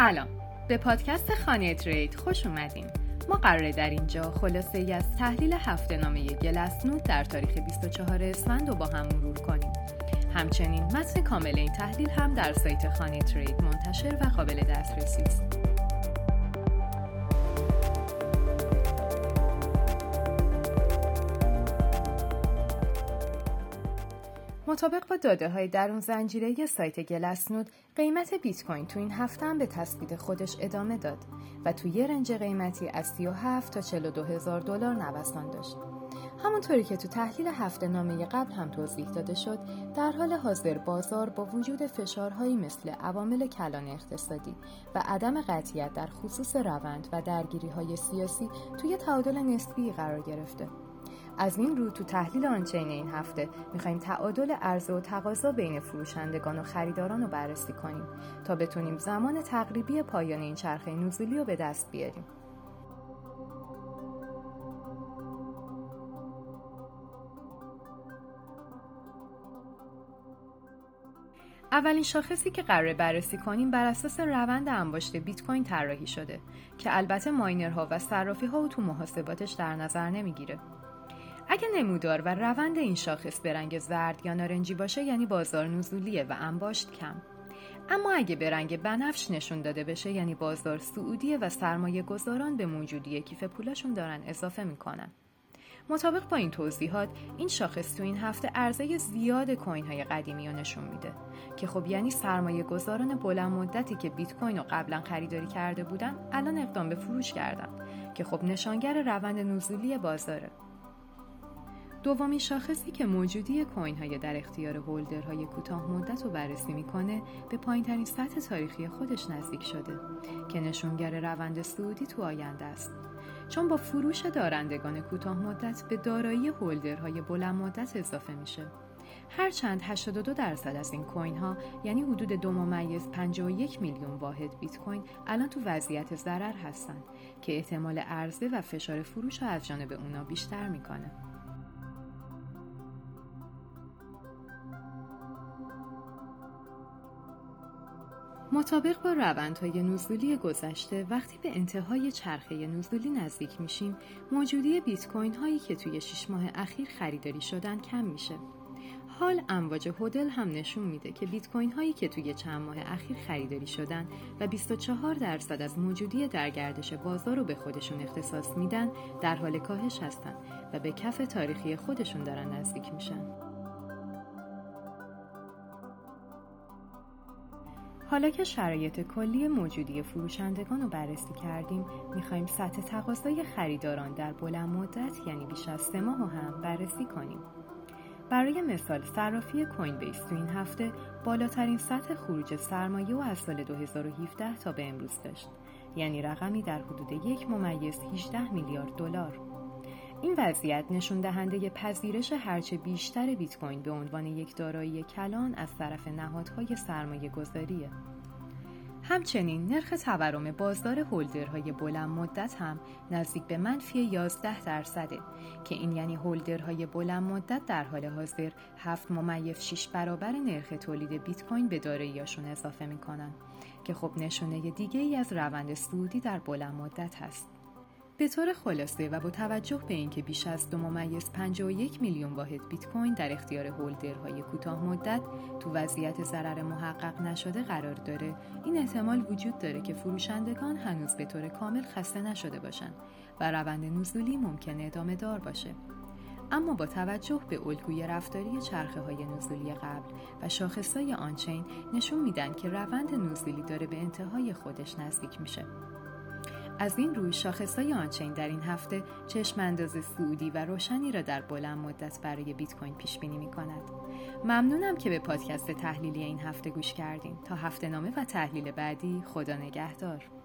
سلام. به پادکست خانه ترید خوش اومدین. ما قراره در اینجا خلاصه ای از تحلیل هفته نامه گلسنود در تاریخ 24 اسفند رو با هم مرور کنیم. همچنین متن کامل این تحلیل هم در سایت خانه ترید منتشر و قابل دسترسی است. مطابق با داده های درون زنجیره سایت گلسنود قیمت بیت کوین تو این هفته هم به تثبیت خودش ادامه داد و تو یه رنج قیمتی از 37 تا 42 هزار دلار نوسان داشت. همونطوری که تو تحلیل هفته نامه قبل هم توضیح داده شد در حال حاضر بازار با وجود فشارهایی مثل عوامل کلان اقتصادی و عدم قطعیت در خصوص روند و درگیری های سیاسی توی تعادل نسبی قرار گرفته از این رو تو تحلیل آنچین این هفته می‌خوایم تعادل عرضه و تقاضا بین فروشندگان و خریداران رو بررسی کنیم تا بتونیم زمان تقریبی پایان این چرخه نزولی رو به دست بیاریم. اولین شاخصی که قرار بررسی کنیم بر اساس روند انباشت بیت کوین طراحی شده که البته ماینرها و صرافی ها تو محاسباتش در نظر نمی‌گیره. اگه نمودار و روند این شاخص به رنگ زرد یا نارنجی باشه یعنی بازار نزولیه و انباشت کم. اما اگه به رنگ بنفش نشون داده بشه یعنی بازار سعودیه و سرمایه گذاران به موجودی کیف پولاشون دارن اضافه می‌کنن. مطابق با این توضیحات این شاخص تو این هفته عرضه زیاد کوین های قدیمی رو نشون میده که خب یعنی سرمایه گذاران بلند مدتی که بیت کوین رو قبلا خریداری کرده بودن الان اقدام به فروش کردن که خب نشانگر روند نزولی بازاره. دومین شاخصی که موجودی کوین های در اختیار هولدرهای کوتاه مدت رو بررسی می‌کنه به پایین ترین سطح تاریخی خودش نزدیک شده که نشونگر روند سعودی تو آینده است چون با فروش دارندگان کوتاه مدت به دارایی هولدرهای بلند مدت اضافه میشه هرچند 82 درصد از این کوین ها یعنی حدود دو ممیز 51 میلیون واحد بیت کوین الان تو وضعیت ضرر هستند که احتمال عرضه و فشار فروش رو از جانب اونا بیشتر می‌کنه. مطابق با روندهای نزولی گذشته وقتی به انتهای چرخه نزولی نزدیک میشیم موجودی بیت کوین هایی که توی 6 ماه اخیر خریداری شدن کم میشه. حال امواج هودل هم نشون میده که بیت کوین هایی که توی چند ماه اخیر خریداری شدن و 24 درصد از موجودی در گردش بازار رو به خودشون اختصاص میدن در حال کاهش هستن و به کف تاریخی خودشون دارن نزدیک میشن. حالا که شرایط کلی موجودی فروشندگان رو بررسی کردیم می‌خوایم سطح تقاضای خریداران در بلند مدت یعنی بیش از سه ماه هم بررسی کنیم. برای مثال صرافی کوین بیس تو این هفته بالاترین سطح خروج سرمایه و از سال 2017 تا به امروز داشت. یعنی رقمی در حدود یک ممیز 18 میلیارد دلار. این وضعیت نشون دهنده پذیرش هرچه بیشتر بیت کوین به عنوان یک دارایی کلان از طرف نهادهای سرمایه گذاریه. همچنین نرخ تورم بازار هولدرهای بلند مدت هم نزدیک به منفی 11 درصده که این یعنی هولدرهای بلند مدت در حال حاضر 7 ممیز 6 برابر نرخ تولید بیت کوین به داراییاشون اضافه می‌کنن که خب نشونه دیگه ای از روند سعودی در بلند مدت هست. به طور خلاصه و با توجه به اینکه بیش از دو ممیز 51 میلیون واحد بیت کوین در اختیار هولدرهای کوتاه مدت تو وضعیت ضرر محقق نشده قرار داره این احتمال وجود داره که فروشندگان هنوز به طور کامل خسته نشده باشند و روند نزولی ممکن ادامه دار باشه. اما با توجه به الگوی رفتاری چرخه های نزولی قبل و شاخصهای آنچین نشون میدن که روند نزولی داره به انتهای خودش نزدیک میشه. از این روی شاخصهای آنچین در این هفته چشم انداز سعودی و روشنی را در بلند مدت برای بیت کوین پیش بینی می کند. ممنونم که به پادکست تحلیلی این هفته گوش کردین. تا هفته نامه و تحلیل بعدی خدا نگهدار.